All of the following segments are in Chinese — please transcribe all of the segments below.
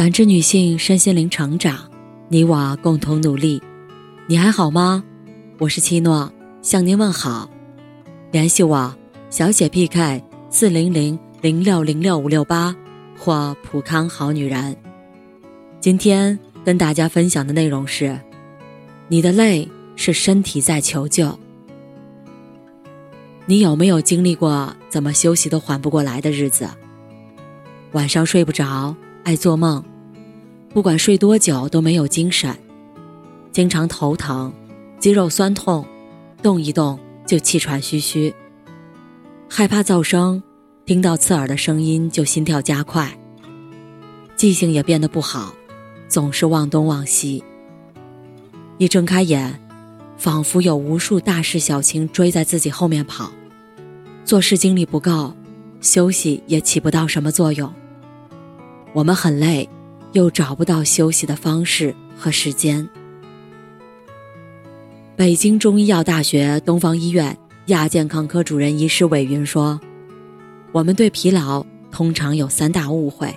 感知女性身心灵成长，你我共同努力。你还好吗？我是七诺，向您问好。联系我，小写 PK 四零零零六零六五六八或普康好女人。今天跟大家分享的内容是：你的累是身体在求救。你有没有经历过怎么休息都缓不过来的日子？晚上睡不着，爱做梦，不管睡多久都没有精神，经常头疼，肌肉酸痛，动一动就气喘吁吁，害怕噪声，听到刺耳的声音就心跳加快，记性也变得不好，总是忘东忘西。一睁开眼，仿佛有无数大事小情追在自己后面跑，做事精力不够，休息也起不到什么作用。我们很累，又找不到休息的方式和时间。北京中医药大学东方医院亚健康科主任医师韦云说：“我们对疲劳通常有三大误会：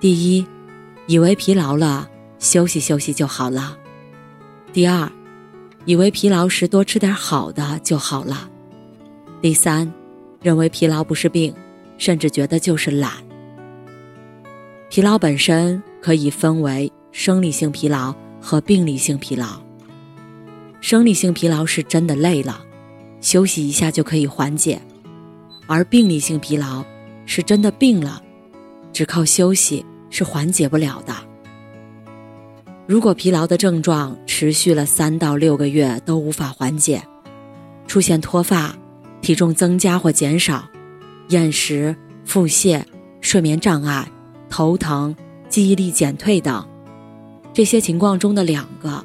第一，以为疲劳了休息休息就好了；第二，以为疲劳时多吃点好的就好了；第三，认为疲劳不是病，甚至觉得就是懒。”疲劳本身可以分为生理性疲劳和病理性疲劳。生理性疲劳是真的累了，休息一下就可以缓解；而病理性疲劳是真的病了，只靠休息是缓解不了的。如果疲劳的症状持续了三到六个月都无法缓解，出现脱发、体重增加或减少、厌食、腹泻、睡眠障碍。头疼、记忆力减退等，这些情况中的两个，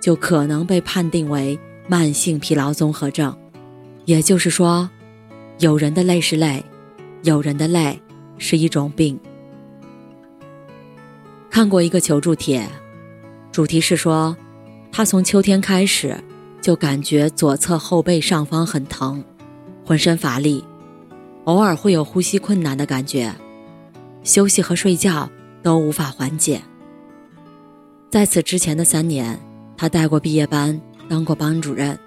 就可能被判定为慢性疲劳综合症。也就是说，有人的累是累，有人的累是一种病。看过一个求助帖，主题是说，他从秋天开始就感觉左侧后背上方很疼，浑身乏力，偶尔会有呼吸困难的感觉。休息和睡觉都无法缓解。在此之前的三年，他带过毕业班，当过班主任，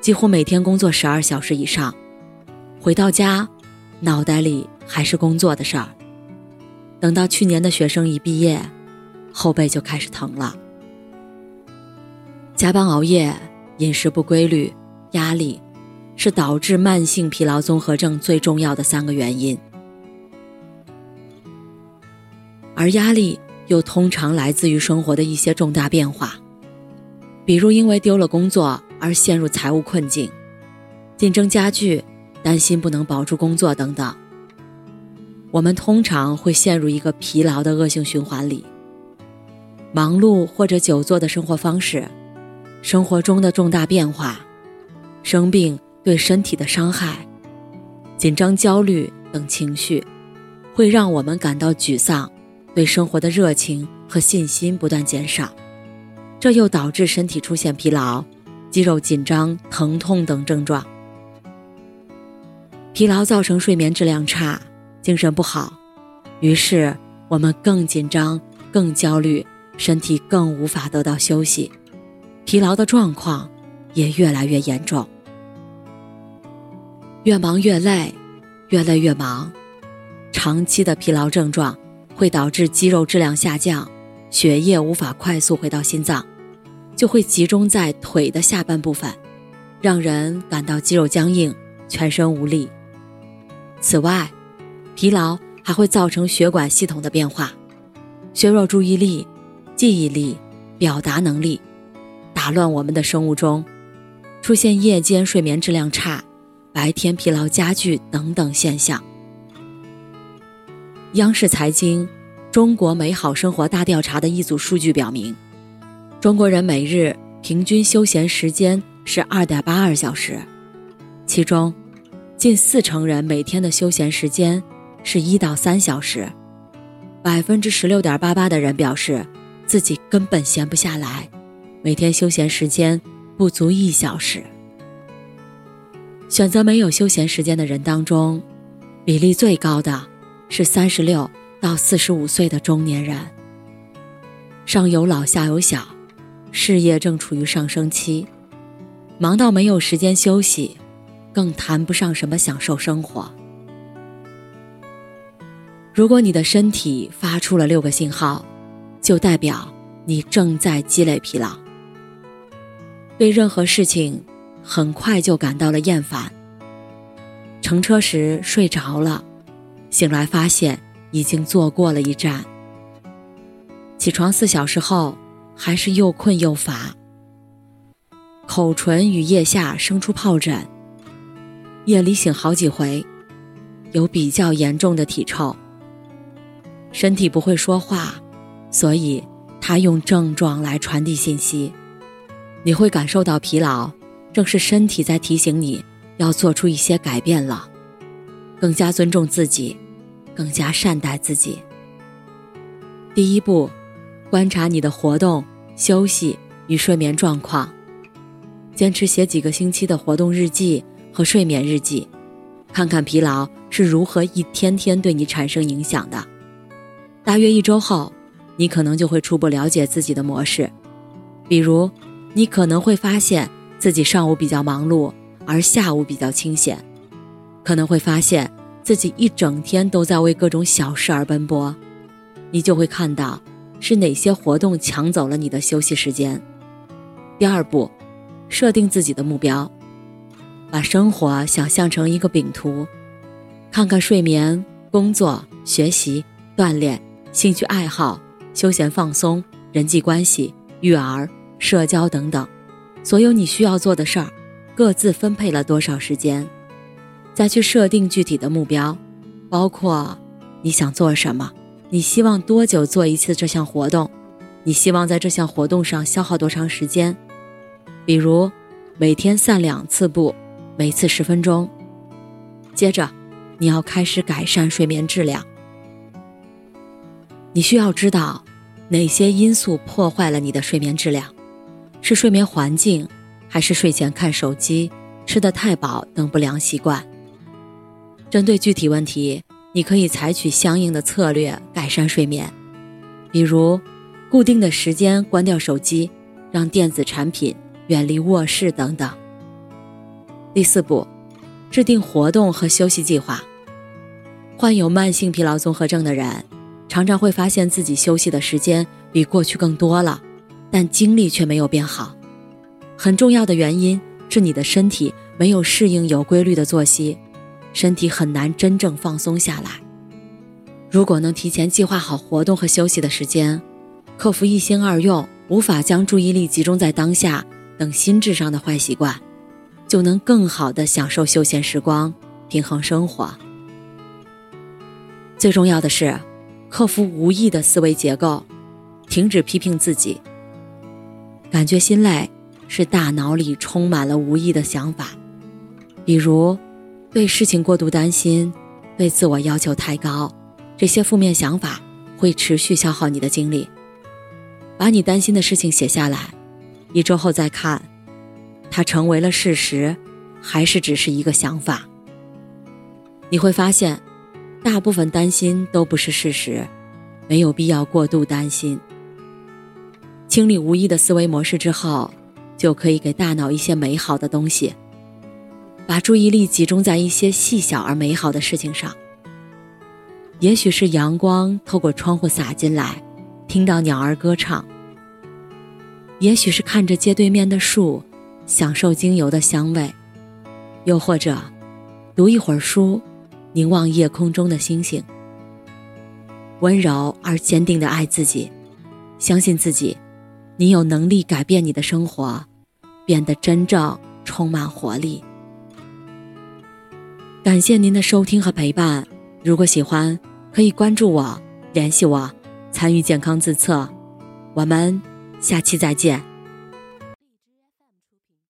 几乎每天工作十二小时以上。回到家，脑袋里还是工作的事儿。等到去年的学生一毕业，后背就开始疼了。加班熬夜、饮食不规律、压力，是导致慢性疲劳综合症最重要的三个原因。而压力又通常来自于生活的一些重大变化，比如因为丢了工作而陷入财务困境，竞争加剧，担心不能保住工作等等。我们通常会陷入一个疲劳的恶性循环里。忙碌或者久坐的生活方式，生活中的重大变化，生病对身体的伤害，紧张、焦虑等情绪，会让我们感到沮丧。对生活的热情和信心不断减少，这又导致身体出现疲劳、肌肉紧张、疼痛等症状。疲劳造成睡眠质量差、精神不好，于是我们更紧张、更焦虑，身体更无法得到休息，疲劳的状况也越来越严重。越忙越累，越累越忙，长期的疲劳症状。会导致肌肉质量下降，血液无法快速回到心脏，就会集中在腿的下半部分，让人感到肌肉僵硬、全身无力。此外，疲劳还会造成血管系统的变化，削弱注意力、记忆力、表达能力，打乱我们的生物钟，出现夜间睡眠质量差、白天疲劳加剧等等现象。央视财经《中国美好生活大调查》的一组数据表明，中国人每日平均休闲时间是二点八二小时，其中近四成人每天的休闲时间是一到三小时，百分之十六点八八的人表示自己根本闲不下来，每天休闲时间不足一小时。选择没有休闲时间的人当中，比例最高的。是三十六到四十五岁的中年人，上有老下有小，事业正处于上升期，忙到没有时间休息，更谈不上什么享受生活。如果你的身体发出了六个信号，就代表你正在积累疲劳，对任何事情很快就感到了厌烦。乘车时睡着了，醒来发现已经坐过了一站。起床四小时后还是又困又乏。口唇与腋下生出疱疹，夜里醒好几回，有比较严重的体臭。身体不会说话，所以他用症状来传递信息。你会感受到疲劳，正是身体在提醒你要做出一些改变了，更加尊重自己，更加善待自己。第一步，观察你的活动、休息与睡眠状况，坚持写几个星期的活动日记和睡眠日记，看看疲劳是如何一天天对你产生影响的。大约一周后，你可能就会初步了解自己的模式，比如，你可能会发现自己上午比较忙碌，而下午比较清闲；可能会发现自己一整天都在为各种小事而奔波，你就会看到是哪些活动抢走了你的休息时间。第二步，设定自己的目标，把生活想象成一个饼图，看看睡眠、工作、学习、锻炼。兴趣爱好、休闲放松、人际关系、育儿、社交等等，所有你需要做的事儿，各自分配了多少时间，再去设定具体的目标，包括你想做什么，你希望多久做一次这项活动，你希望在这项活动上消耗多长时间，比如每天散两次步，每次十分钟。接着，你要开始改善睡眠质量。你需要知道，哪些因素破坏了你的睡眠质量？是睡眠环境，还是睡前看手机、吃得太饱等不良习惯？针对具体问题，你可以采取相应的策略改善睡眠，比如固定的时间关掉手机，让电子产品远离卧室等等。第四步，制定活动和休息计划。患有慢性疲劳综合症的人。常常会发现自己休息的时间比过去更多了，但精力却没有变好。很重要的原因是你的身体没有适应有规律的作息，身体很难真正放松下来。如果能提前计划好活动和休息的时间，克服一心二用、无法将注意力集中在当下等心智上的坏习惯，就能更好的享受休闲时光，平衡生活。最重要的是。克服无意的思维结构，停止批评自己。感觉心累是大脑里充满了无意的想法，比如对事情过度担心、对自我要求太高，这些负面想法会持续消耗你的精力。把你担心的事情写下来，一周后再看，它成为了事实，还是只是一个想法？你会发现。大部分担心都不是事实，没有必要过度担心。清理无意的思维模式之后，就可以给大脑一些美好的东西，把注意力集中在一些细小而美好的事情上。也许是阳光透过窗户洒进来，听到鸟儿歌唱；也许是看着街对面的树，享受精油的香味；又或者，读一会儿书。凝望夜空中的星星，温柔而坚定的爱自己，相信自己，你有能力改变你的生活，变得真正充满活力。感谢您的收听和陪伴，如果喜欢，可以关注我，联系我，参与健康自测。我们下期再见。